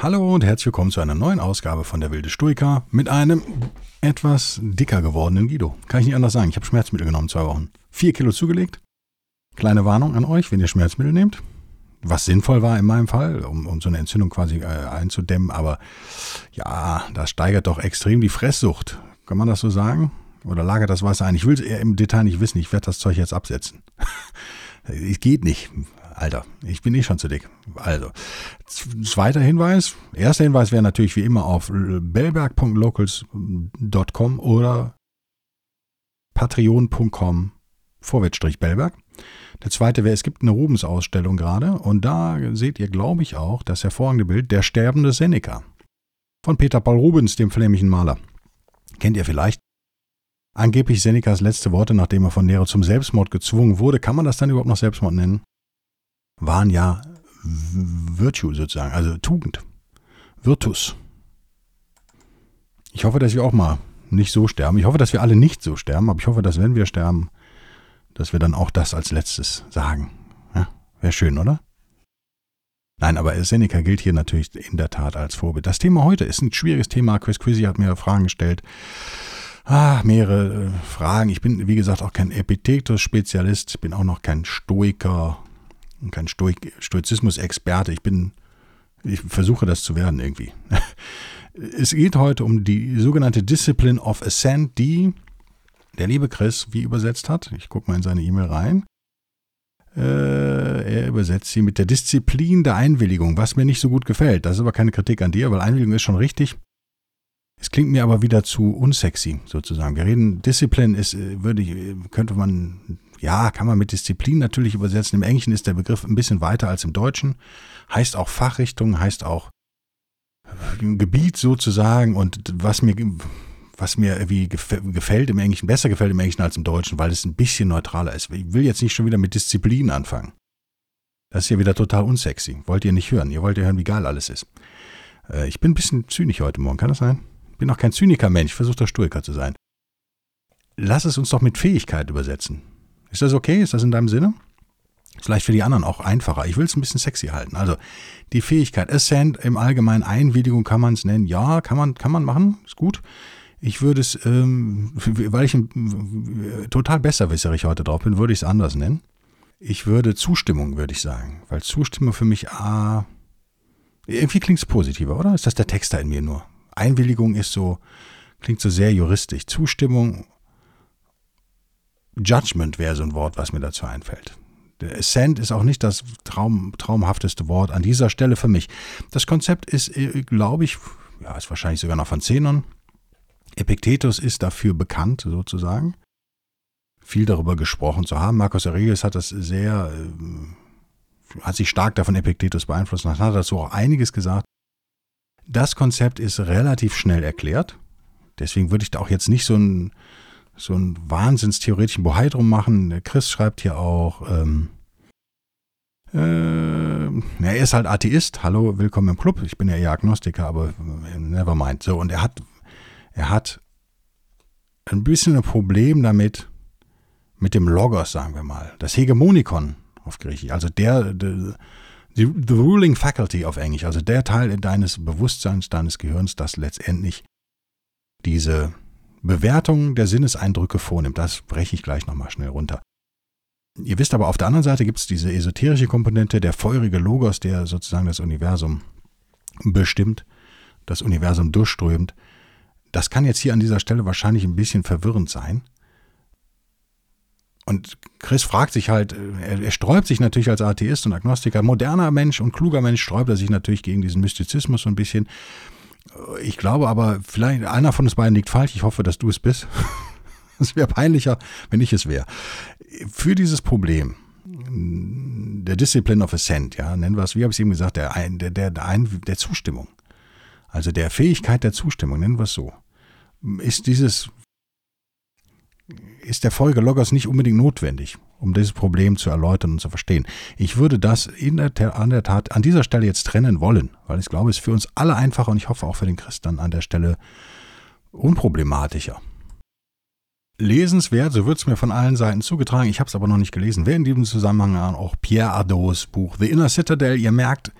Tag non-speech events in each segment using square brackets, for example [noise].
Hallo und herzlich willkommen zu einer neuen Ausgabe von der Wilde Stoiker mit einem etwas dicker gewordenen Guido. Kann ich nicht anders sagen. Ich habe Schmerzmittel genommen, zwei Wochen. Vier Kilo zugelegt. Kleine Warnung an euch, wenn ihr Schmerzmittel nehmt. Was sinnvoll war in meinem Fall, um, um so eine Entzündung quasi äh, einzudämmen. Aber ja, das steigert doch extrem die Fresssucht. Kann man das so sagen? Oder lagert das Wasser ein? Ich will es eher im Detail nicht wissen. Ich werde das Zeug jetzt absetzen. [laughs] es geht nicht. Alter, ich bin eh schon zu dick. Also, zweiter Hinweis. Erster Hinweis wäre natürlich wie immer auf bellberg.locals.com oder patreon.com vorwärtsstrich Bellberg. Der zweite wäre, es gibt eine Rubens-Ausstellung gerade und da seht ihr, glaube ich, auch das hervorragende Bild Der sterbende Seneca von Peter Paul Rubens, dem flämischen Maler. Kennt ihr vielleicht? Angeblich Senecas letzte Worte, nachdem er von Nero zum Selbstmord gezwungen wurde. Kann man das dann überhaupt noch Selbstmord nennen? Waren ja Virtue sozusagen, also Tugend. Virtus. Ich hoffe, dass wir auch mal nicht so sterben. Ich hoffe, dass wir alle nicht so sterben, aber ich hoffe, dass wenn wir sterben, dass wir dann auch das als letztes sagen. Ja, Wäre schön, oder? Nein, aber Seneca gilt hier natürlich in der Tat als Vorbild. Das Thema heute ist ein schwieriges Thema. Chris Quizzy hat mir Fragen gestellt. Ah, mehrere äh, Fragen. Ich bin, wie gesagt, auch kein Epictetus-Spezialist, bin auch noch kein Stoiker kein Stoizismus-Experte. Ich bin, ich versuche das zu werden irgendwie. [laughs] Es geht heute um die sogenannte Discipline of Ascent, die der liebe Chris wie übersetzt hat. Ich gucke mal in seine E-Mail rein. Äh, er übersetzt sie mit der Disziplin der Einwilligung, was mir nicht so gut gefällt. Das ist aber keine Kritik an dir, weil Einwilligung ist schon richtig. Es klingt mir aber wieder zu unsexy, sozusagen. Wir reden, Discipline ist, äh, würde ich, könnte man ja, kann man mit Disziplin natürlich übersetzen. Im Englischen ist der Begriff ein bisschen weiter als im Deutschen. Heißt auch Fachrichtung, heißt auch Gebiet sozusagen. Und was mir, was mir irgendwie gefällt im Englischen, besser gefällt im Englischen als im Deutschen, weil es ein bisschen neutraler ist. Ich will jetzt nicht schon wieder mit Disziplin anfangen. Das ist ja wieder total unsexy. Wollt ihr nicht hören. Ihr wollt ja hören, wie geil alles ist. Äh, ich bin ein bisschen zynisch heute Morgen, kann das sein? Bin auch kein Zyniker-Mensch, versuche doch Stoiker zu sein. Lass es uns doch mit Fähigkeit übersetzen. Ist das okay? Ist das in deinem Sinne? Vielleicht für die anderen auch einfacher. Ich will es ein bisschen sexy halten. Also die Fähigkeit, Ascent im Allgemeinen, Einwilligung kann man es nennen. Ja, kann man, kann man machen, ist gut. Ich würde es, ähm, weil ich ein, total besserwisserig heute drauf bin, würde ich es anders nennen. Ich würde Zustimmung, würde ich sagen. Weil Zustimmung für mich, ah, irgendwie klingt es positiver, oder? Ist das der Texter in mir nur? Einwilligung ist so, klingt so sehr juristisch. Zustimmung Judgment wäre so ein Wort, was mir dazu einfällt. Der Ascent ist auch nicht das Traum, traumhafteste Wort an dieser Stelle für mich. Das Konzept ist, äh, glaube ich, ja, ist wahrscheinlich sogar noch von Zenon. Epictetus ist dafür bekannt, sozusagen, viel darüber gesprochen zu haben. Marcus Aurelius hat das sehr, äh, hat sich stark davon Epictetus beeinflusst und hat dazu auch einiges gesagt. Das Konzept ist relativ schnell erklärt. Deswegen würde ich da auch jetzt nicht so ein so einen wahnsinnstheoretischen Bohai drum machen. Chris schreibt hier auch, ähm, äh, er ist halt Atheist. Hallo, willkommen im Club. Ich bin ja eher Agnostiker, aber äh, never mind. So, und er hat, er hat ein bisschen ein Problem damit, mit dem Logos, sagen wir mal. Das Hegemonikon auf Griechisch. Also der, der the, the ruling faculty auf Englisch. Also der Teil deines Bewusstseins, deines Gehirns, das letztendlich diese Bewertung der Sinneseindrücke vornimmt. Das breche ich gleich nochmal schnell runter. Ihr wisst aber, auf der anderen Seite gibt es diese esoterische Komponente, der feurige Logos, der sozusagen das Universum bestimmt, das Universum durchströmt. Das kann jetzt hier an dieser Stelle wahrscheinlich ein bisschen verwirrend sein. Und Chris fragt sich halt, er, er, sträubt sich natürlich als Atheist und Agnostiker, moderner Mensch und kluger Mensch sträubt er sich natürlich gegen diesen Mystizismus so ein bisschen. Ich glaube aber, vielleicht einer von uns beiden liegt falsch. Ich hoffe, dass du es bist. [laughs] Es wäre peinlicher, wenn ich es wäre. Für dieses Problem der Discipline of Ascent, ja, nennen wir es, wie habe ich es eben gesagt, der, der, der, der, der Zustimmung, also der Fähigkeit der Zustimmung, nennen wir es so, ist dieses ist der Folge Logos nicht unbedingt notwendig, um dieses Problem zu erläutern und zu verstehen. Ich würde das in der, an der Tat an dieser Stelle jetzt trennen wollen, weil ich glaube, es ist für uns alle einfacher und ich hoffe auch für den Christ an der Stelle unproblematischer. Lesenswert, so wird es mir von allen Seiten zugetragen, ich habe es aber noch nicht gelesen, wäre in diesem Zusammenhang auch Pierre Adots Buch The Inner Citadel. Ihr merkt,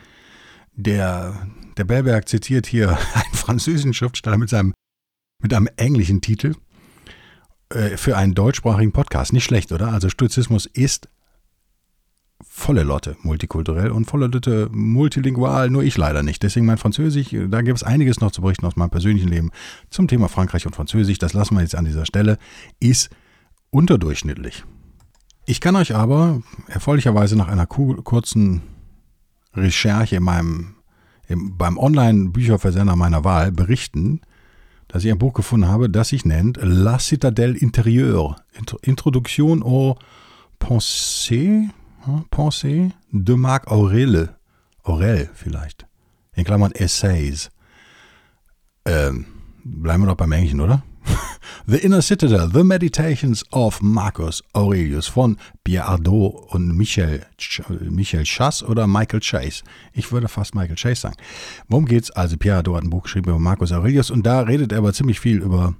der, der Bellberg zitiert hier [laughs] einen französischen Schriftsteller mit, seinem, mit einem englischen Titel äh, für einen deutschsprachigen Podcast. Nicht schlecht, oder? Also Stoizismus ist volle Lotte multikulturell und volle Lotte multilingual, nur ich leider nicht. Deswegen mein Französisch, da gibt es einiges noch zu berichten aus meinem persönlichen Leben zum Thema Frankreich und Französisch. Das lassen wir jetzt an dieser Stelle. Ist unterdurchschnittlich. Ich kann euch aber erfreulicherweise nach einer kurzen Recherche in meinem, im, beim Online-Bücherversender meiner Wahl berichten, dass ich ein Buch gefunden habe, das sich nennt La Citadelle Intérieure, Introduction aux Pensées, Pensées de Marc Aurel, Aurel vielleicht, in Klammern Essays. Ähm, bleiben wir doch beim Englischen, oder? The Inner Citadel, The Meditations of Marcus Aurelius von Pierre Ardot und Michel, Michel Chasse oder Michael Chase. Ich würde fast Michael Chase sagen. Worum geht's? Also Pierre Ardot hat ein Buch geschrieben über Marcus Aurelius und da redet er aber ziemlich viel über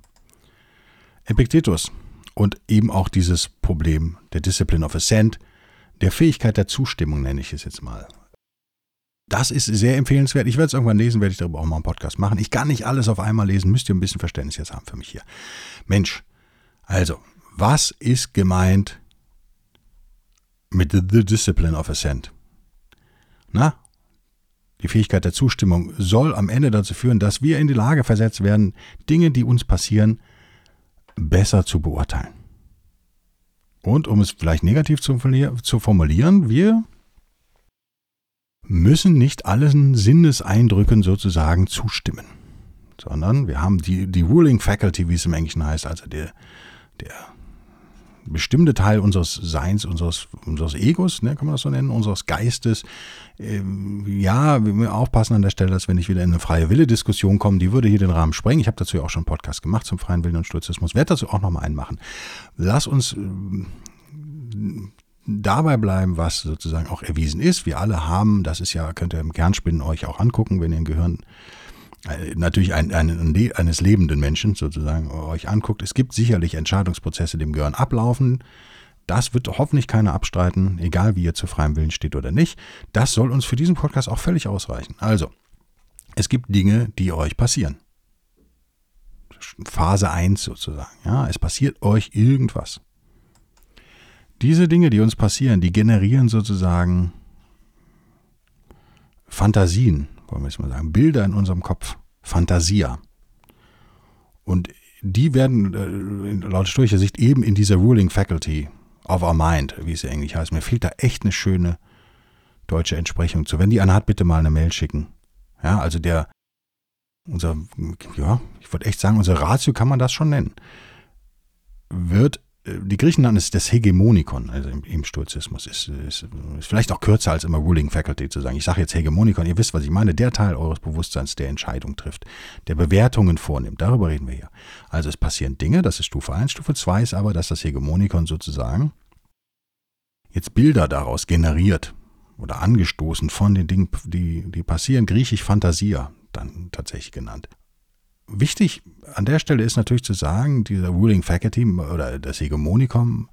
Epictetus und eben auch dieses Problem der Discipline of Ascent, der Fähigkeit der Zustimmung nenne ich es jetzt mal. Das ist sehr empfehlenswert. Ich werde es irgendwann lesen, werde ich darüber auch mal einen Podcast machen. Ich kann nicht alles auf einmal lesen, müsst ihr ein bisschen Verständnis jetzt haben für mich hier. Mensch, also, was ist gemeint mit The Discipline of Ascent? Na, die Fähigkeit der Zustimmung soll am Ende dazu führen, dass wir in die Lage versetzt werden, Dinge, die uns passieren, besser zu beurteilen. Und um es vielleicht negativ zu formulieren, wir müssen nicht allen Sinneseindrücken sozusagen zustimmen, sondern wir haben die, die Ruling Faculty, wie es im Englischen heißt, also der, der bestimmte Teil unseres Seins, unseres, unseres Egos, ne, kann man das so nennen, unseres Geistes. Ähm, ja, wir müssen aufpassen an der Stelle, dass wir nicht wieder in eine freie Wille-Diskussion kommen. Die würde hier den Rahmen sprengen. Ich habe dazu ja auch schon einen Podcast gemacht zum freien Willen und Stoizismus. Werde dazu auch nochmal einen machen. Lass uns äh, dabei bleiben, was sozusagen auch erwiesen ist. Wir alle haben, das ist ja, könnt ihr im Kernspinnen euch auch angucken, wenn ihr im Gehirn äh, natürlich ein, ein, eines lebenden Menschen sozusagen euch anguckt. Es gibt sicherlich Entscheidungsprozesse, die im Gehirn ablaufen. Das wird hoffentlich keiner abstreiten, egal wie ihr zu freiem Willen steht oder nicht. Das soll uns für diesen Podcast auch völlig ausreichen. Also, es gibt Dinge, die euch passieren. Phase 1 sozusagen. Ja, es passiert euch irgendwas. Diese Dinge, die uns passieren, die generieren sozusagen Fantasien, wollen wir es mal sagen, Bilder in unserem Kopf, Fantasia. Und die werden äh, laut stoischer Sicht eben in dieser Ruling Faculty of our Mind, wie es ja eigentlich heißt. Mir fehlt da echt eine schöne deutsche Entsprechung zu. Wenn die eine hat, bitte mal eine Mail schicken. Ja, also der, unser, ja, ich würde echt sagen, unser Ratio kann man das schon nennen, wird die Griechen nannten es das Hegemonikon, also im, im Stoizismus. Ist, ist, ist, vielleicht auch kürzer als immer Ruling Faculty zu sagen. Ich sage jetzt Hegemonikon, ihr wisst, was ich meine. Der Teil eures Bewusstseins, der Entscheidung trifft, der Bewertungen vornimmt. Darüber reden wir hier. Also es passieren Dinge, das ist Stufe 1. Stufe 2 ist aber, dass das Hegemonikon sozusagen jetzt Bilder daraus generiert oder angestoßen von den Dingen, die, die passieren. Griechisch Fantasia dann tatsächlich genannt. Wichtig an der Stelle ist natürlich zu sagen, dieser Ruling Faculty oder das Hegemonikum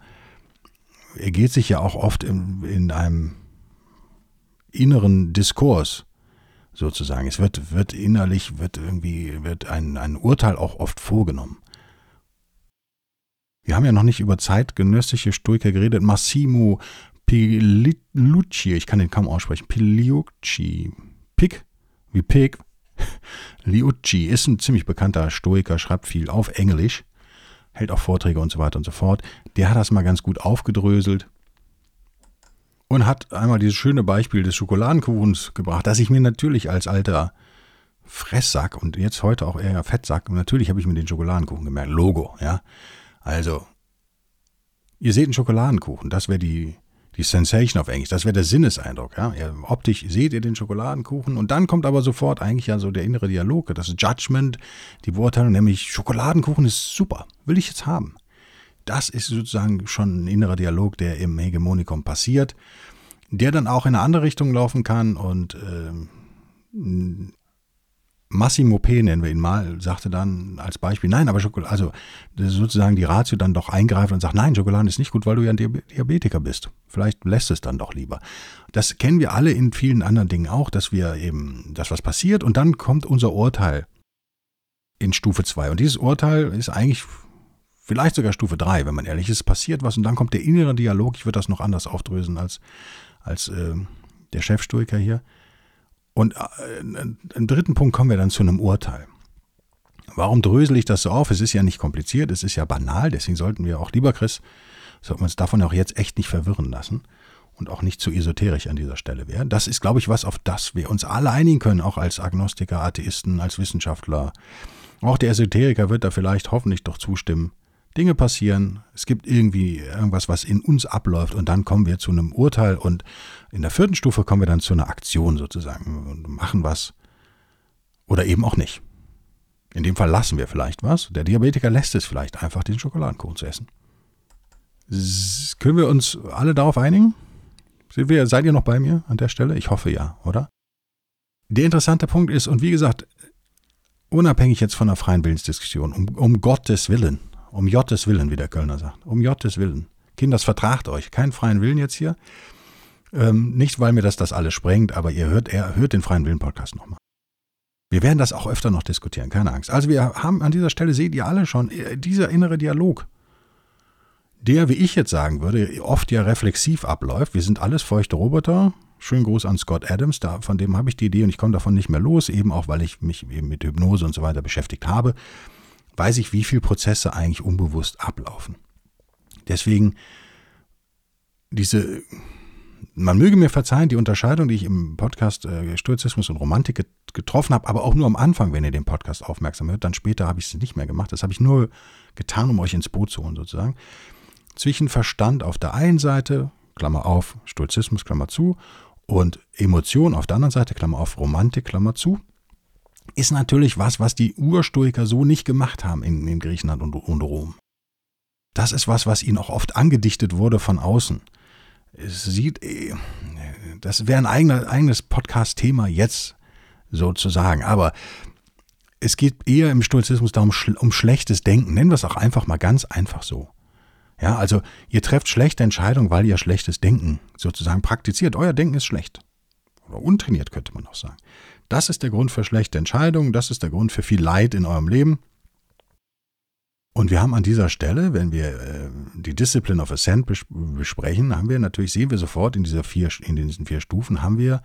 ergeht sich ja auch oft in, in einem inneren Diskurs sozusagen. Es wird, wird innerlich, wird irgendwie, wird ein, ein Urteil auch oft vorgenommen. Wir haben ja noch nicht über zeitgenössische Stoiker geredet. Massimo Pigliucci, ich kann den kaum aussprechen, Pigliucci, Pick, wie Pig, [laughs] Liucci ist ein ziemlich bekannter Stoiker, schreibt viel auf Englisch, hält auch Vorträge und so weiter und so fort. Der hat das mal ganz gut aufgedröselt und hat einmal dieses schöne Beispiel des Schokoladenkuchens gebracht, das ich mir natürlich als alter Fresssack und jetzt heute auch eher Fettsack, natürlich habe ich mir den Schokoladenkuchen gemerkt, Logo, ja. Also, ihr seht einen Schokoladenkuchen, das wäre die die Sensation auf Englisch. Das wäre der Sinneseindruck. Ja? ja? Optisch seht ihr den Schokoladenkuchen und dann kommt aber sofort eigentlich ja so der innere Dialog, das Judgment, die Beurteilung, nämlich Schokoladenkuchen ist super, will ich jetzt haben. das ist sozusagen schon ein innerer Dialog, der im Hegemonikum passiert, der dann auch in eine andere Richtung laufen kann und äh, Massimo P. nennen wir ihn mal, sagte dann als Beispiel, nein, aber Schokolade, also sozusagen die Ratio dann doch eingreift und sagt, nein, Schokolade ist nicht gut, weil du ja ein Diabetiker bist. Vielleicht lässt es dann doch lieber. Das kennen wir alle in vielen anderen Dingen auch, dass wir eben, dass was passiert und dann kommt unser Urteil in Stufe 2. Und dieses Urteil ist eigentlich vielleicht sogar Stufe 3, wenn man ehrlich ist, passiert was und dann kommt der innere Dialog, ich würde das noch anders aufdrösen als, als äh, der Chefstoiker hier und äh, im dritten Punkt kommen wir dann zu einem Urteil. Warum drösel ich das so auf? Es ist ja nicht kompliziert, es ist ja banal, deswegen sollten wir auch, lieber Chris, sollten wir uns davon auch jetzt echt nicht verwirren lassen und auch nicht zu esoterisch an dieser Stelle werden. Das ist, glaube ich, was, auf das wir uns alle einigen können, auch als Agnostiker, Atheisten, als Wissenschaftler. Auch der Esoteriker wird da vielleicht hoffentlich doch zustimmen. Dinge passieren, es gibt irgendwie irgendwas, was in uns abläuft und dann kommen wir zu einem Urteil und in der vierten Stufe kommen wir dann zu einer Aktion sozusagen und machen was oder eben auch nicht. In dem Fall lassen wir vielleicht was. Der Diabetiker lässt es vielleicht einfach, den Schokoladenkuchen zu essen. S können wir uns alle darauf einigen? Wir, seid ihr noch bei mir an der Stelle? Ich hoffe ja, oder? Der interessante Punkt ist, und wie gesagt, unabhängig jetzt von der freien Willensdiskussion, um, um Gottes Willen, um Jottes Willen, wie der Kölner sagt. Um Jottes Willen. Kinders, vertragt euch. Keinen freien Willen jetzt hier. Ähm, nicht, weil mir das das alles sprengt, aber ihr hört, er hört den freien Willen-Podcast nochmal. Wir werden das auch öfter noch diskutieren, keine Angst. Also wir haben an dieser Stelle, seht ihr alle schon, äh, dieser innere Dialog, der, wie ich jetzt sagen würde, oft ja reflexiv abläuft. Wir sind alles feuchte Roboter. Schönen Gruß an Scott Adams, da, von dem habe ich die Idee und ich komme davon nicht mehr los, eben auch, weil ich mich eben mit Hypnose und so weiter beschäftigt habe weiß ich, wie viele Prozesse eigentlich unbewusst ablaufen. Deswegen diese, man möge mir verzeihen, die Unterscheidung, die ich im Podcast äh, Stoizismus und Romantik getroffen habe, aber auch nur am Anfang, wenn ihr den Podcast aufmerksam hört, dann später habe ich es nicht mehr gemacht. Das habe ich nur getan, um euch ins Boot zu holen, sozusagen. Zwischen Verstand auf der einen Seite, Klammer auf, Stoizismus, Klammer zu, und Emotion auf der anderen Seite, Klammer auf, Romantik, Klammer zu, ist natürlich was, was die Urstoiker so nicht gemacht haben in, in Griechenland und, und Rom. Das ist was, was ihnen auch oft angedichtet wurde von außen. Es sieht, äh, das wäre ein eigener, eigenes Podcast-Thema jetzt sozusagen, aber es geht eher im Stoizismus darum, um schlechtes Denken. Nennen wir es auch einfach mal ganz einfach so. Ja, also ihr trefft schlechte Entscheidungen, weil ihr schlechtes Denken sozusagen praktiziert. Euer Denken ist schlecht. Oder untrainiert könnte man auch sagen. Das ist der Grund für schlechte Entscheidungen, das ist der Grund für viel Leid in eurem Leben. Und wir haben an dieser Stelle, wenn wir äh, die Discipline of Ascent besprechen, haben wir natürlich, sehen wir sofort in, dieser vier, in diesen vier Stufen, haben wir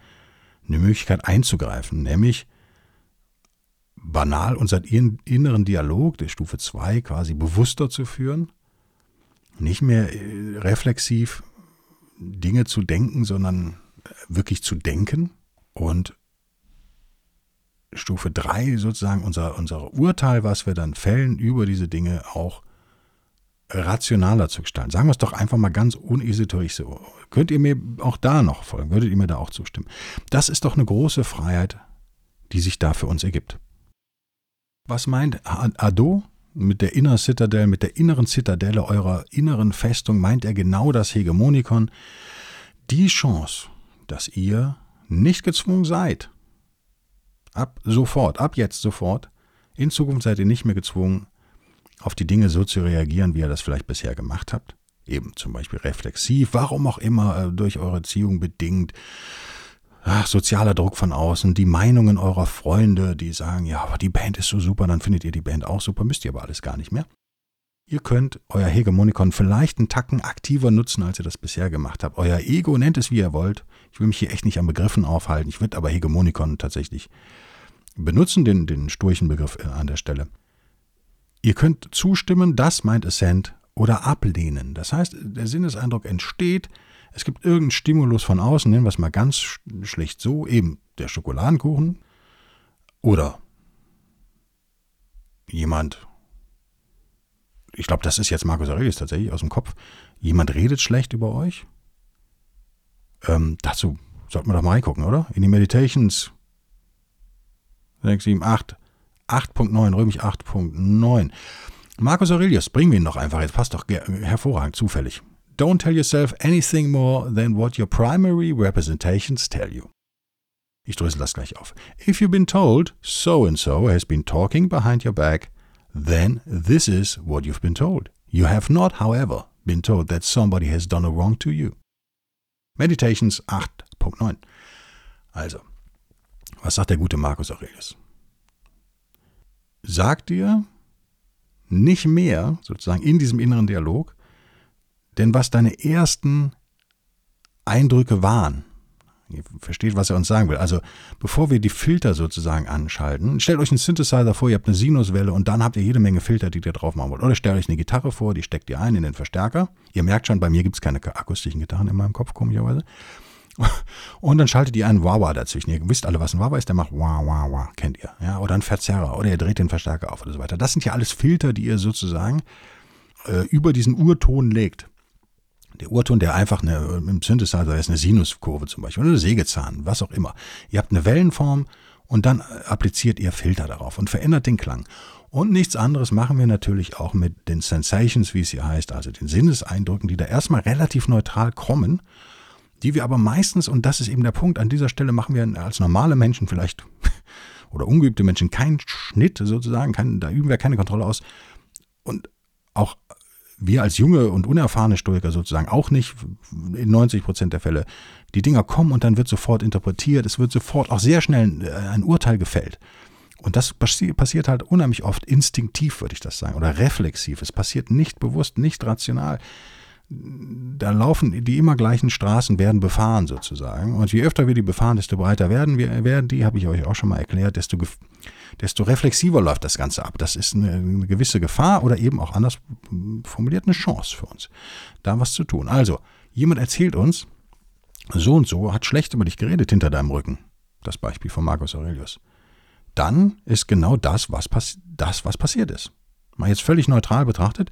eine Möglichkeit einzugreifen, nämlich banal unseren inneren Dialog der Stufe 2 quasi bewusster zu führen, nicht mehr äh, reflexiv Dinge zu denken, sondern äh, wirklich zu denken und Stufe 3 sozusagen unser, unser Urteil, was wir dann fällen über diese Dinge, auch rationaler zu gestalten. Sagen wir es doch einfach mal ganz unesoterisch so. Könnt ihr mir auch da noch folgen? Würdet ihr mir da auch zustimmen? Das ist doch eine große Freiheit, die sich da für uns ergibt. Was meint Ado mit der Inner Citadel, mit der inneren Zitadelle eurer inneren Festung? Meint er genau das Hegemonikon? Die Chance, dass ihr nicht gezwungen seid, Ab sofort, ab jetzt sofort. In Zukunft seid ihr nicht mehr gezwungen, auf die Dinge so zu reagieren, wie ihr das vielleicht bisher gemacht habt. Eben zum Beispiel reflexiv, warum auch immer äh, durch eure Erziehung bedingt. Ach, sozialer Druck von außen, die Meinungen eurer Freunde, die sagen, ja, aber die Band ist so super, dann findet ihr die Band auch super, müsst ihr aber alles gar nicht mehr. Ihr könnt euer Hegemonikon vielleicht einen Tacken aktiver nutzen, als ihr das bisher gemacht habt. Euer Ego nennt es, wie ihr wollt. Ich will mich hier echt nicht an Begriffen aufhalten. Ich würde aber Hegemonikon tatsächlich benutzen, den, den sturchen Begriff äh, an der Stelle. Ihr könnt zustimmen, das meint Assent, oder ablehnen. Das heißt, der Sinneseindruck entsteht, es gibt irgendeinen Stimulus von außen, nennen wir es mal ganz schlecht so, eben der Schokoladenkuchen oder jemand, ich glaube, das ist jetzt Markus Aurelius tatsächlich aus dem Kopf, jemand redet schlecht über euch. Ähm, dazu sollten wir doch mal reingucken, oder? In die Meditations 6, 7, 8, 8.9, römisch 8.9. Marcus Aurelius, bringen wir ihn noch einfach, jetzt passt doch hervorragend, zufällig. Don't tell yourself anything more than what your primary representations tell you. Ich drösel das gleich auf. If you've been told so and so has been talking behind your back, then this is what you've been told. You have not, however, been told that somebody has done a wrong to you. Meditations 8.9. Also, was sagt der gute Markus Aurelius? Sag dir nicht mehr, sozusagen in diesem inneren Dialog, denn was deine ersten Eindrücke waren, Ihr versteht, was er uns sagen will. Also, bevor wir die Filter sozusagen anschalten, stellt euch einen Synthesizer vor, ihr habt eine Sinuswelle und dann habt ihr jede Menge Filter, die ihr drauf machen wollt. Oder stellt euch eine Gitarre vor, die steckt ihr ein in den Verstärker. Ihr merkt schon, bei mir gibt es keine akustischen Gitarren in meinem Kopf, komischerweise. [laughs] Und dann schaltet ihr einen Wawa dazwischen. Ihr wisst alle, was ein Wawa ist, der macht Wah, Wah, Wah, kennt ihr. Ja, oder ein Verzerrer, oder ihr dreht den Verstärker auf oder so weiter. Das sind ja alles Filter, die ihr sozusagen äh, über diesen Urton legt. Der Urton, der einfach eine, im Synthesizer ist eine Sinuskurve zum Beispiel oder eine Sägezahn, was auch immer. Ihr habt eine Wellenform und dann appliziert ihr Filter darauf und verändert den Klang. Und nichts anderes machen wir natürlich auch mit den Sensations, wie es hier heißt, also den Sinneseindrücken, die da erstmal relativ neutral kommen, die wir aber meistens, und das ist eben der Punkt, an dieser Stelle machen wir als normale Menschen vielleicht [laughs] oder ungeübte Menschen keinen Schnitt sozusagen, kein, da üben wir keine Kontrolle aus. Und auch wir als junge und unerfahrene Stoiker sozusagen auch nicht, in 90 Prozent der Fälle, die Dinger kommen und dann wird sofort interpretiert, es wird sofort auch sehr schnell äh, ein Urteil gefällt. Und das passiert halt unheimlich oft instinktiv, würde ich das sagen, oder reflexiv. Es passiert nicht bewusst, nicht rational da laufen die immer gleichen Straßen, werden befahren sozusagen. Und je öfter wir die befahren, desto breiter werden wir, werden die, habe ich euch auch schon mal erklärt, desto, desto reflexiver läuft das Ganze ab. Das ist eine, eine gewisse Gefahr oder eben auch anders formuliert eine Chance für uns, da was zu tun. Also, jemand erzählt uns, so und so hat schlecht über dich geredet hinter deinem Rücken. Das Beispiel von Marcus Aurelius. Dann ist genau das, was, das, was passiert ist. Mal jetzt völlig neutral betrachtet,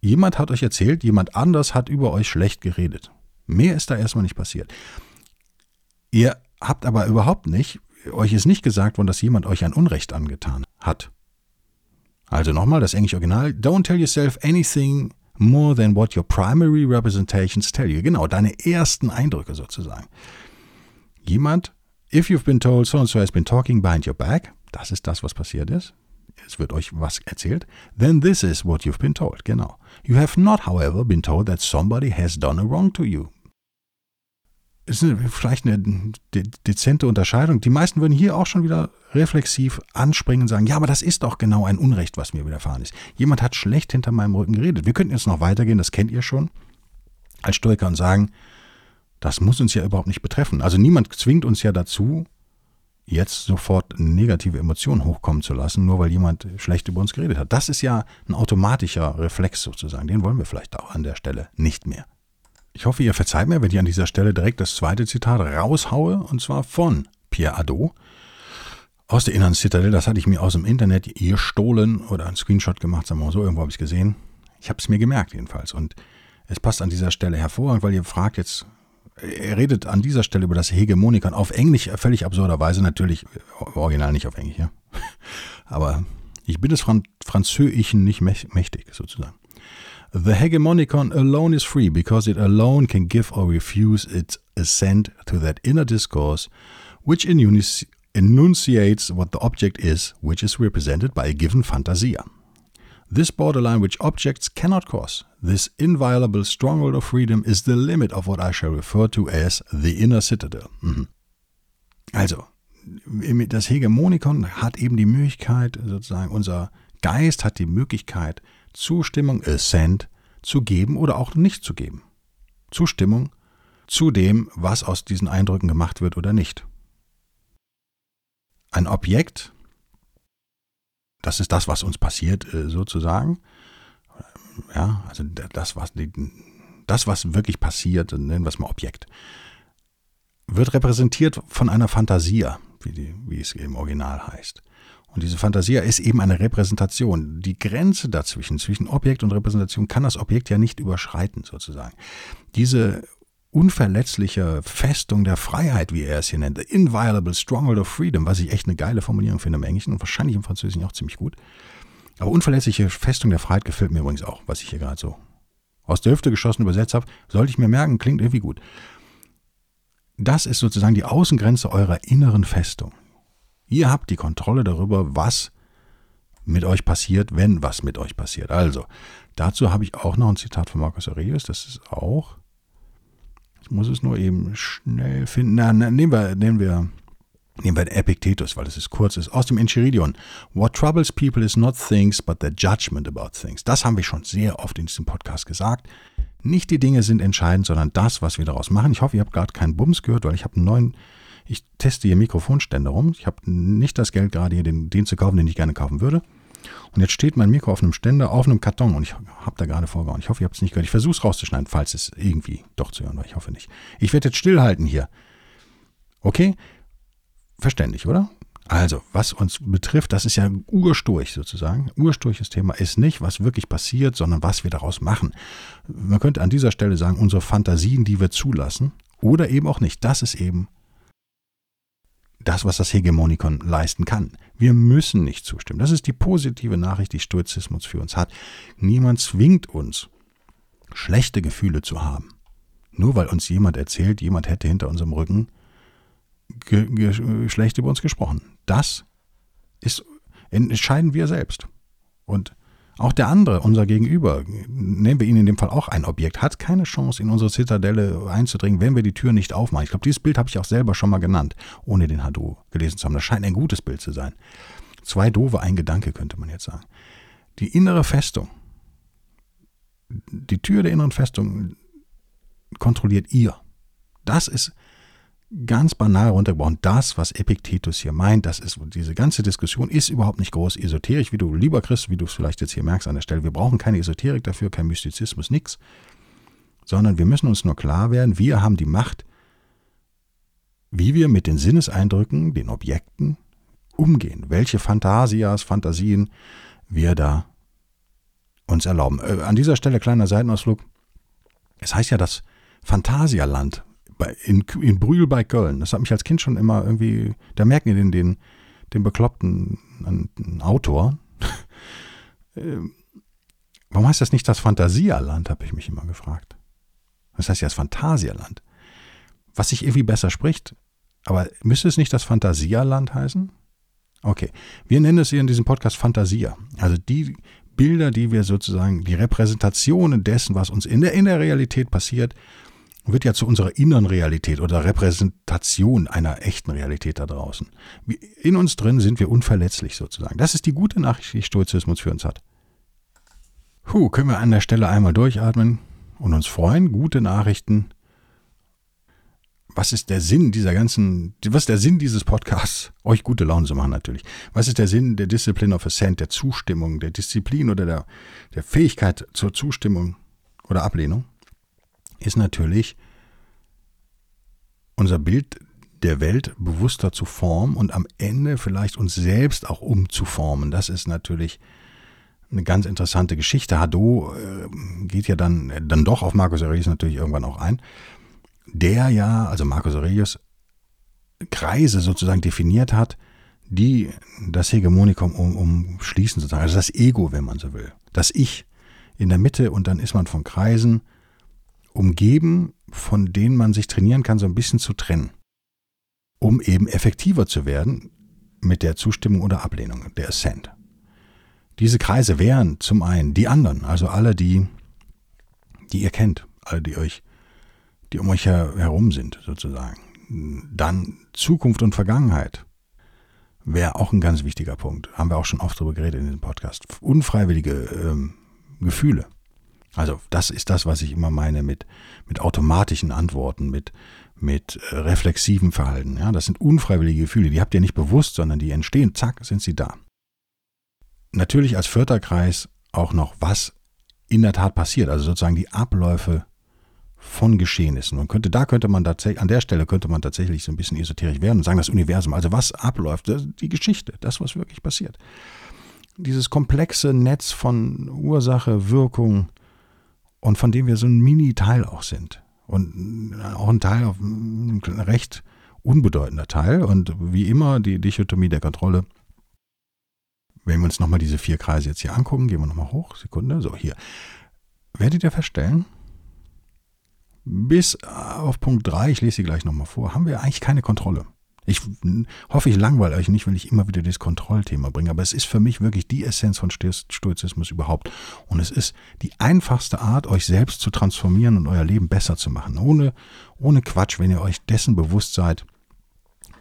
Jemand hat euch erzählt, jemand anders hat über euch schlecht geredet. Mehr ist da erstmal nicht passiert. Ihr habt aber überhaupt nicht, euch ist nicht gesagt worden, dass jemand euch ein Unrecht angetan hat. Also nochmal das englische Original. Don't tell yourself anything more than what your primary representations tell you. Genau, deine ersten Eindrücke sozusagen. Jemand, if you've been told so and so has been talking behind your back, das ist das, was passiert ist es wird euch was erzählt, then this is what you've been told. Genau. You have not, however, been told that somebody has done a wrong to you. Es ist vielleicht eine de dezente Unterscheidung. Die meisten würden hier auch schon wieder reflexiv anspringen und sagen, ja, aber das ist doch genau ein Unrecht, was mir widerfahren ist. Jemand hat schlecht hinter meinem Rücken geredet. Wir könnten jetzt noch weitergehen, das kennt ihr schon, als Stoiker und sagen, das muss uns ja überhaupt nicht betreffen. Also niemand zwingt uns ja dazu, jetzt sofort negative Emotionen hochkommen zu lassen, nur weil jemand schlecht über uns geredet hat. Das ist ja ein automatischer Reflex sozusagen. Den wollen wir vielleicht auch an der Stelle nicht mehr. Ich hoffe, ihr verzeiht mir, wenn ich an dieser Stelle direkt das zweite Zitat raushaue, und zwar von Pierre Adot aus der Inneren Citadel. Das hatte ich mir aus dem Internet gestohlen oder einen Screenshot gemacht, sagen wir mal so, irgendwo habe ich es gesehen. Ich habe es mir gemerkt jedenfalls. Und es passt an dieser Stelle hervorragend, weil ihr fragt jetzt, er redet an dieser Stelle über das Hegemonikon auf Englisch, völlig absurderweise, natürlich, original nicht auf Englisch, ja. [laughs] Aber ich bin des Fran Französischen nicht mächtig, sozusagen. The hegemonicon alone is free because it alone can give or refuse its assent to that inner discourse which enunciates what the object is, which is represented by a given fantasia. This borderline which objects cannot cross, this inviolable stronghold of freedom is the limit of what I shall refer to as the inner citadel. Mhm. Also, das Hegemonikon hat eben die Möglichkeit, sozusagen, unser Geist hat die Möglichkeit, Zustimmung, Assent, zu geben oder auch nicht zu geben. Zustimmung zu dem, was aus diesen Eindrücken gemacht wird oder nicht. Ein Objekt das ist das, was uns passiert, äh, sozusagen. Ja, also das, was, das, was wirklich passiert, nennen wir es mal Objekt, wird repräsentiert von einer Fantasia, wie, die, wie es im Original heißt. Und diese Fantasia ist eben eine Repräsentation. Die Grenze dazwischen, zwischen Objekt und Repräsentation, kann das Objekt ja nicht überschreiten, sozusagen. Diese unverletzliche Festung der Freiheit, wie er es hier nennt, the inviolable stronghold of freedom, was ich echt eine geile Formulierung finde im Englischen und wahrscheinlich im Französischen auch ziemlich gut. Aber unverlässliche Festung der Freiheit gefällt mir übrigens auch, was ich hier gerade so aus der Hüfte geschossen übersetzt habe. Sollte ich mir merken, klingt irgendwie gut. Das ist sozusagen die Außengrenze eurer inneren Festung. Ihr habt die Kontrolle darüber, was mit euch passiert, wenn was mit euch passiert. Also, dazu habe ich auch noch ein Zitat von Marcus Aurelius, das ist auch, ich muss es nur eben schnell finden, na, na nehmen wir, nehmen wir, nehmen wir Epictetus, weil es ist kurz ist, aus dem Enchiridion. What troubles people is not things, but their judgment about things. Das haben wir schon sehr oft in diesem Podcast gesagt. Nicht die Dinge sind entscheidend, sondern das, was wir daraus machen. Ich hoffe, ihr habt gerade keinen Bums gehört, weil ich habe einen neuen ich teste hier Mikrofonstände rum. Ich habe nicht das Geld gerade hier, den, den zu kaufen, den ich gerne kaufen würde. Und jetzt steht mein Mikro auf einem Ständer, auf einem Karton und ich habe da gerade vorgehauen. Ich hoffe, ihr habt es nicht gehört. Ich versuche es rauszuschneiden, falls es irgendwie doch zu hören war. Ich hoffe nicht. Ich werde jetzt stillhalten hier. Okay? Verständlich, oder? Also, was uns betrifft, das ist ja ursturch sozusagen. Ursturches Thema ist nicht, was wirklich passiert, sondern was wir daraus machen. Man könnte an dieser Stelle sagen, unsere Fantasien, die wir zulassen oder eben auch nicht. Das ist eben das, was das Hegemonikon leisten kann. Wir müssen nicht zustimmen. Das ist die positive Nachricht, die Stoizismus für uns hat. Niemand zwingt uns, schlechte Gefühle zu haben. Nur weil uns jemand erzählt, jemand hätte hinter unserem Rücken schlecht über uns gesprochen. Das ist, entscheiden wir selbst. Und auch der andere, unser Gegenüber, nehmen wir ihn in dem Fall auch ein Objekt, hat keine Chance, in unsere Zitadelle einzudringen, wenn wir die Tür nicht aufmachen. Ich glaube, dieses Bild habe ich auch selber schon mal genannt, ohne den Hadou gelesen zu haben. Das scheint ein gutes Bild zu sein. Zwei doofe, ein Gedanke, könnte man jetzt sagen. Die innere Festung, die Tür der inneren Festung kontrolliert ihr. Das ist ganz banal runtergebrochen, das, was Epiktetus hier meint, das ist, diese ganze Diskussion ist überhaupt nicht groß esoterisch, wie du, lieber Christ, wie du es vielleicht jetzt hier merkst an der Stelle. Wir brauchen keine Esoterik dafür, kein Mystizismus, nichts, sondern wir müssen uns nur klar werden, wir haben die Macht, wie wir mit den Sinneseindrücken, den Objekten umgehen, welche Phantasias, Fantasien wir da uns erlauben. Äh, an dieser Stelle kleiner Seitenausflug. Es heißt ja das Phantasialand in, in Brühl bei Köln. Das hat mich als Kind schon immer irgendwie, da merken wir den, den, den bekloppten Autor. [laughs] Ähm, warum heißt das nicht das Phantasialand, habe ich mich immer gefragt. Das heißt ja das Phantasialand. Was sich irgendwie besser spricht, aber müsste es nicht das Phantasialand heißen? Okay, wir nennen es hier in diesem Podcast Fantasia. Also die Bilder, die wir sozusagen, die Repräsentationen dessen, was uns in der, in der Realität passiert, wird ja zu unserer inneren Realität oder Repräsentation einer echten Realität da draußen. In uns drin sind wir unverletzlich sozusagen. Das ist die gute Nachricht, die Stoizismus für uns hat. Puh, können wir an der Stelle einmal durchatmen und uns freuen. Gute Nachrichten. Was ist der Sinn dieser ganzen, was ist der Sinn dieses Podcasts? Euch gute Laune zu machen natürlich. Was ist der Sinn der Discipline of Assent, der Zustimmung, der Disziplin oder der, der Fähigkeit zur Zustimmung oder Ablehnung? Ist natürlich unser Bild der Welt bewusster zu formen und am Ende vielleicht uns selbst auch umzuformen. Das ist natürlich eine ganz interessante Geschichte. Hadot äh, geht ja dann, dann doch auf Marcus Aurelius natürlich irgendwann auch ein, der ja, also Marcus Aurelius, Kreise sozusagen definiert hat, die das Hegemonikum um, umschließen sozusagen, also das Ego, wenn man so will, das Ich in der Mitte und dann ist man von Kreisen umgeben, von denen man sich trainieren kann, so ein bisschen zu trennen, um eben effektiver zu werden mit der Zustimmung oder Ablehnung, der Assent. Diese Kreise wären zum einen die anderen, also alle, die, die ihr kennt, alle, die euch, die um euch herum sind, sozusagen. Dann Zukunft und Vergangenheit wäre auch ein ganz wichtiger Punkt. Haben wir auch schon oft darüber geredet in diesem Podcast. Unfreiwillige ähm, Gefühle also das ist das, was ich immer meine mit, mit automatischen Antworten, mit, mit äh, reflexivem Verhalten. Ja, das sind unfreiwillige Gefühle, die habt ihr nicht bewusst, sondern die entstehen, zack, sind sie da. Natürlich als Förderkreis auch noch, was in der Tat passiert, also sozusagen die Abläufe von Geschehnissen. Und könnte, da könnte man tatsächlich, an der Stelle könnte man tatsächlich so ein bisschen esoterisch werden und sagen, das Universum, also was abläuft, die Geschichte, das, was wirklich passiert. Dieses komplexe Netz von Ursache, Wirkung, und von dem wir so ein Mini-Teil auch sind. Und auch ein Teil, ein recht unbedeutender Teil. Und wie immer die Dichotomie der Kontrolle. wenn wir uns nochmal diese vier Kreise jetzt hier angucken, gehen wir nochmal hoch, Sekunde, so hier, werdet ihr feststellen, bis auf Punkt 3, ich lese sie gleich nochmal vor, haben wir eigentlich keine Kontrolle. Ich hoffe, ich langweile euch nicht, wenn ich immer wieder das Kontrollthema bringe, aber es ist für mich wirklich die Essenz von Stoizismus überhaupt. Und es ist die einfachste Art, euch selbst zu transformieren und euer Leben besser zu machen. Ohne, ohne Quatsch, wenn ihr euch dessen bewusst seid.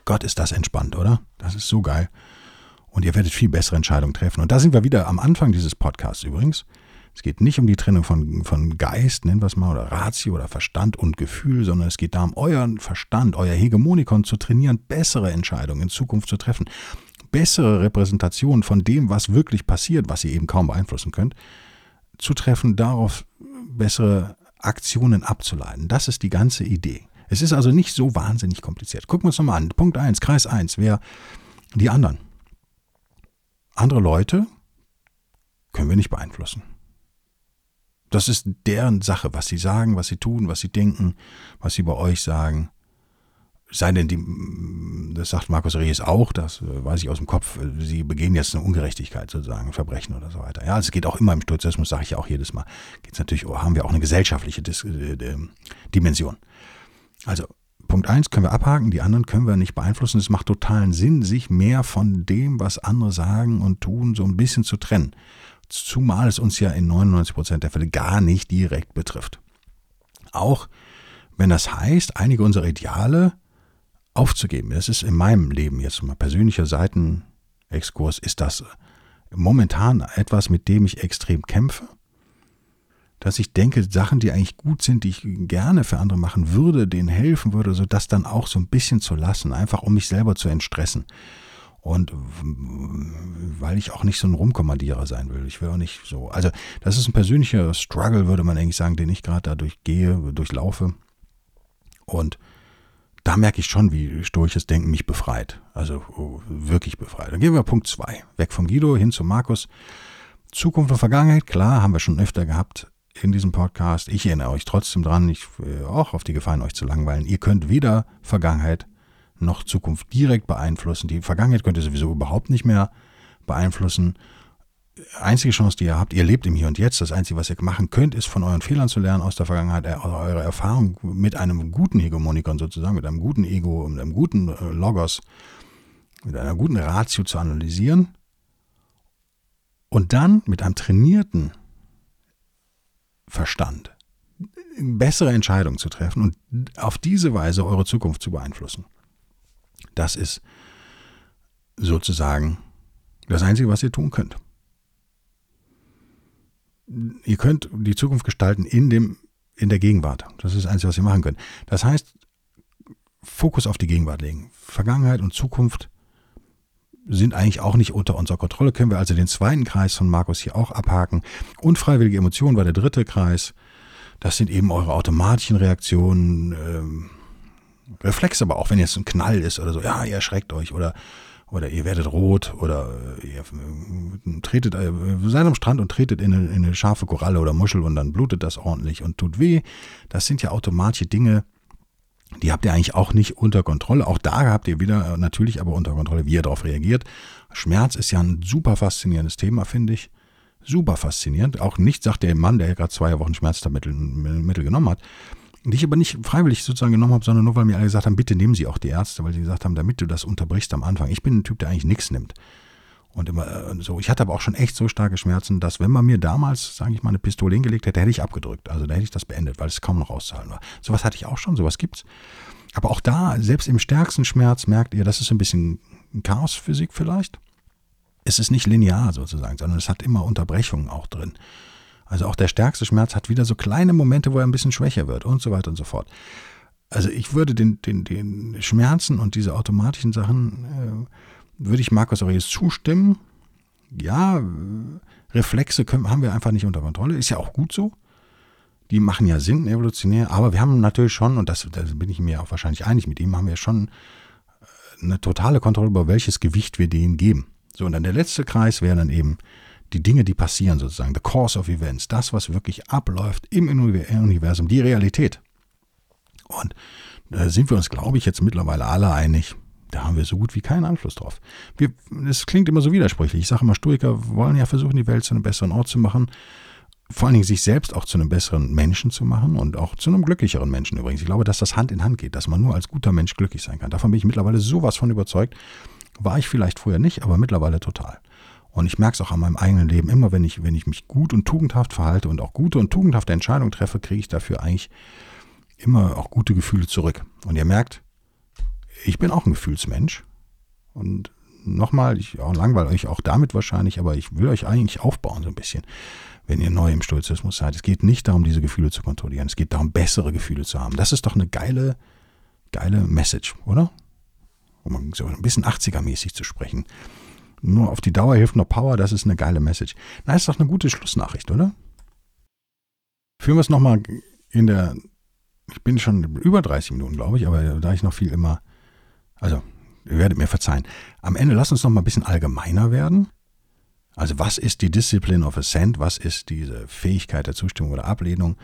Gott ist das entspannt, oder? Das ist so geil. Und ihr werdet viel bessere Entscheidungen treffen. Und da sind wir wieder am Anfang dieses Podcasts übrigens. Es geht nicht um die Trennung von, von Geist, nennen wir es mal, oder Ratio oder Verstand und Gefühl, sondern es geht darum, euren Verstand, euer Hegemonikon zu trainieren, bessere Entscheidungen in Zukunft zu treffen. Bessere Repräsentationen von dem, was wirklich passiert, was ihr eben kaum beeinflussen könnt, zu treffen, darauf bessere Aktionen abzuleiten. Das ist die ganze Idee. Es ist also nicht so wahnsinnig kompliziert. Gucken wir uns nochmal an. Punkt 1, Kreis 1, wer die anderen. Andere Leute können wir nicht beeinflussen. Das ist deren Sache, was sie sagen, was sie tun, was sie denken, was sie bei euch sagen. Sei denn, die, das sagt Markus Rees auch, das äh, weiß ich aus dem Kopf, äh, sie begehen jetzt eine Ungerechtigkeit sozusagen, Verbrechen oder so weiter. Ja, also es geht auch immer im Stoizismus, sage ich ja auch jedes Mal, geht's natürlich, haben wir auch eine gesellschaftliche Dis äh, Dimension. Also Punkt eins können wir abhaken, die anderen können wir nicht beeinflussen. Es macht totalen Sinn, sich mehr von dem, was andere sagen und tun, so ein bisschen zu trennen zumal es uns ja in 99 Prozent der Fälle gar nicht direkt betrifft. Auch wenn das heißt, einige unserer Ideale aufzugeben. Das ist in meinem Leben jetzt mal persönlicher Seitenexkurs, ist das momentan etwas, mit dem ich extrem kämpfe. Dass ich denke, Sachen, die eigentlich gut sind, die ich gerne für andere machen würde, denen helfen würde, so das dann auch so ein bisschen zu lassen, einfach um mich selber zu entstressen. Und weil ich auch nicht so ein Rumkommandierer sein will. Ich will auch nicht so. Also, das ist ein persönlicher Struggle, würde man eigentlich sagen, den ich gerade dadurch gehe, durchlaufe. Und da merke ich schon, wie stoisches Denken mich befreit. Also oh, wirklich befreit. Dann gehen wir Punkt 2. Weg von Guido hin zu Markus. Zukunft und Vergangenheit, klar, haben wir schon öfter gehabt in diesem Podcast. Ich erinnere euch trotzdem dran, ich äh, auch auf die Gefahren, euch zu langweilen. Ihr könnt weder Vergangenheit noch Zukunft direkt beeinflussen. Die Vergangenheit könnt ihr sowieso überhaupt nicht mehr beeinflussen. Einzige Chance, die ihr habt, ihr lebt im Hier und Jetzt. Das Einzige, was ihr machen könnt, ist von euren Fehlern zu lernen aus der Vergangenheit, äh, eure Erfahrung mit einem guten Hegemonikon sozusagen, mit einem guten Ego, mit einem guten äh, Logos, mit einer guten Ratio zu analysieren und dann mit einem trainierten Verstand bessere Entscheidungen zu treffen und auf diese Weise eure Zukunft zu beeinflussen. Das ist sozusagen das Einzige, was ihr tun könnt. Ihr könnt die Zukunft gestalten in, dem, in der Gegenwart. Das ist das Einzige, was ihr machen könnt. Das heißt, Fokus auf die Gegenwart legen. Vergangenheit und Zukunft sind eigentlich auch nicht unter unserer Kontrolle. Können wir also den zweiten Kreis von Markus hier auch abhaken. Unfreiwillige Emotionen war der dritte Kreis. Das sind eben eure automatischen Reaktionen. Ähm, Reflex aber auch, wenn jetzt ein Knall ist oder so, ja, ihr erschreckt euch oder, oder ihr werdet rot oder ihr äh, tretet, äh, seid am Strand und tretet in eine, in eine scharfe Koralle oder Muschel und dann blutet das ordentlich und tut weh. Das sind ja automatische Dinge, die habt ihr eigentlich auch nicht unter Kontrolle. Auch da habt ihr wieder natürlich aber unter Kontrolle, wie ihr darauf reagiert. Schmerz ist ja ein super faszinierendes Thema, finde ich. Super faszinierend. Auch nicht, sagt der Mann, der gerade zwei Wochen Schmerzmittel Mittel genommen hat, die ich aber nicht freiwillig sozusagen genommen habe, sondern nur, weil mir alle gesagt haben, bitte nehmen Sie auch die Ärzte, weil sie gesagt haben, damit du das unterbrichst am Anfang. Ich bin ein Typ, der eigentlich nichts nimmt. Und immer äh, so. Ich hatte aber auch schon echt so starke Schmerzen, dass wenn man mir damals, sage ich mal, eine Pistole hingelegt hätte, hätte ich abgedrückt. Also da hätte ich das beendet, weil es kaum noch auszuhalten war. Sowas hatte ich auch schon, sowas gibt's. Aber auch da, selbst im stärksten Schmerz, merkt ihr, das ist ein bisschen Chaosphysik vielleicht. Es ist nicht linear sozusagen, sondern es hat immer Unterbrechungen auch drin. Also auch der stärkste Schmerz hat wieder so kleine Momente, wo er ein bisschen schwächer wird und so weiter und so fort. Also ich würde den, den, den Schmerzen und diese automatischen Sachen, äh, würde ich Markus Aurelius zustimmen. Ja, Reflexe können, haben wir einfach nicht unter Kontrolle. Ist ja auch gut so. Die machen ja Sinn evolutionär. Aber wir haben natürlich schon, und das, da bin ich mir auch wahrscheinlich einig mit ihm, haben wir schon äh, eine totale Kontrolle über welches Gewicht wir denen geben. So, und dann der letzte Kreis wäre dann eben die Dinge, die passieren sozusagen, the course of events, das, was wirklich abläuft im Universum, die Realität. Und da sind wir uns, glaube ich, jetzt mittlerweile alle einig, Da haben wir so gut wie keinen Einfluss drauf. Es klingt immer so widersprüchlich. Ich sage immer, Stoiker wollen ja versuchen, die Welt zu einem besseren Ort zu machen. Vor allen Dingen sich selbst auch zu einem besseren Menschen zu machen und auch zu einem glücklicheren Menschen übrigens. Ich glaube, dass das Hand in Hand geht, dass man nur als guter Mensch glücklich sein kann. Davon bin ich mittlerweile sowas von überzeugt. War ich vielleicht früher nicht, aber mittlerweile total. Und ich merke es auch an meinem eigenen Leben. Immer wenn ich, wenn ich mich gut und tugendhaft verhalte und auch gute und tugendhafte Entscheidungen treffe, kriege ich dafür eigentlich immer auch gute Gefühle zurück. Und ihr merkt, ich bin auch ein Gefühlsmensch. Und nochmal, ich langweile euch auch damit wahrscheinlich, aber ich will euch eigentlich aufbauen so ein bisschen, wenn ihr neu im Stoizismus seid. Es geht nicht darum, diese Gefühle zu kontrollieren. Es geht darum, bessere Gefühle zu haben. Das ist doch eine geile, geile Message, oder? Um so ein bisschen 80er-mäßig zu sprechen. Nur auf die Dauer hilft nur Power, das ist eine geile Message. Na, ist doch eine gute Schlussnachricht, oder? Führen wir es nochmal in der, ich bin schon über 30 Minuten, glaube ich, aber da ich noch viel immer also, ihr werdet mir verzeihen. Am Ende lasst uns noch mal ein bisschen allgemeiner werden. Also, was ist die Discipline of Assent? Was ist diese Fähigkeit der Zustimmung oder Ablehnung?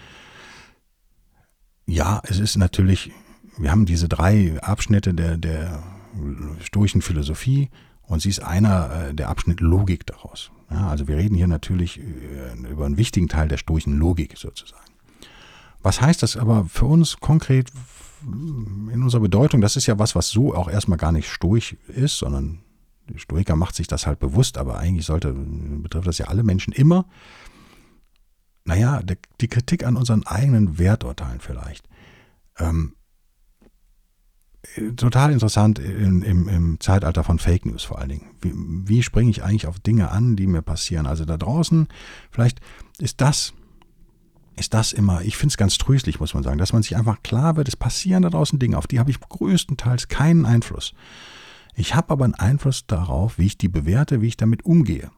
Ja, es ist natürlich, wir haben diese drei Abschnitte der, der stoischen Philosophie und sie ist einer äh, der Abschnitt Logik daraus. Ja, also wir reden hier natürlich äh, über einen wichtigen Teil der stoischen Logik sozusagen. Was heißt das aber für uns konkret in unserer Bedeutung, das ist ja was, was so auch erstmal gar nicht stoisch ist, sondern der Stoiker macht sich das halt bewusst, aber eigentlich sollte, betrifft das ja alle Menschen immer. Naja, die Kritik an unseren eigenen Werturteilen vielleicht. Ähm, total interessant im, im, im, Zeitalter von Fake News vor allen Dingen. Wie, wie springe ich eigentlich auf Dinge an, die mir passieren? Also da draußen, vielleicht ist das ist das immer, ich finde es ganz tröstlich, muss man sagen, dass man sich einfach klar wird, es passieren da draußen Dinge, auf die habe ich größtenteils keinen Einfluss. Ich habe aber einen Einfluss darauf, wie ich die bewerte, wie ich damit umgehe,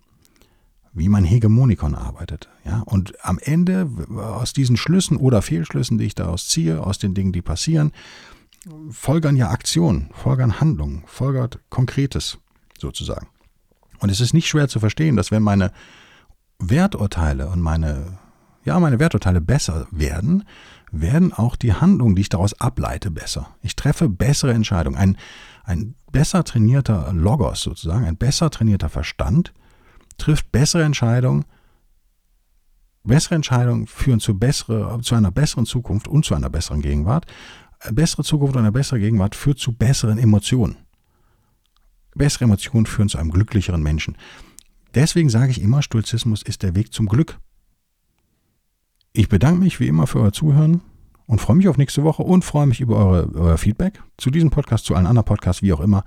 wie mein Hegemonikon arbeitet. Ja? Und am Ende aus diesen Schlüssen oder Fehlschlüssen, die ich daraus ziehe, aus den Dingen, die passieren, folgern ja Aktionen, folgern Handlungen, folgert Konkretes sozusagen. Und es ist nicht schwer zu verstehen, dass wenn meine Werturteile und meine ja, meine Werturteile besser werden, werden auch die Handlungen, die ich daraus ableite, besser. Ich treffe bessere Entscheidungen. Ein, ein besser trainierter Logos sozusagen, ein besser trainierter Verstand trifft bessere Entscheidungen. Bessere Entscheidungen führen zu, bessere, zu einer besseren Zukunft und zu einer besseren Gegenwart. Eine bessere Zukunft und eine bessere Gegenwart führt zu besseren Emotionen. Bessere Emotionen führen zu einem glücklicheren Menschen. Deswegen sage ich immer, Stoizismus ist der Weg zum Glück. Ich bedanke mich wie immer für euer Zuhören und freue mich auf nächste Woche und freue mich über eure, euer Feedback zu diesem Podcast, zu allen anderen Podcasts, wie auch immer.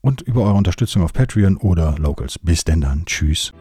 Und über eure Unterstützung auf Patreon oder Locals. Bis denn dann. Tschüss.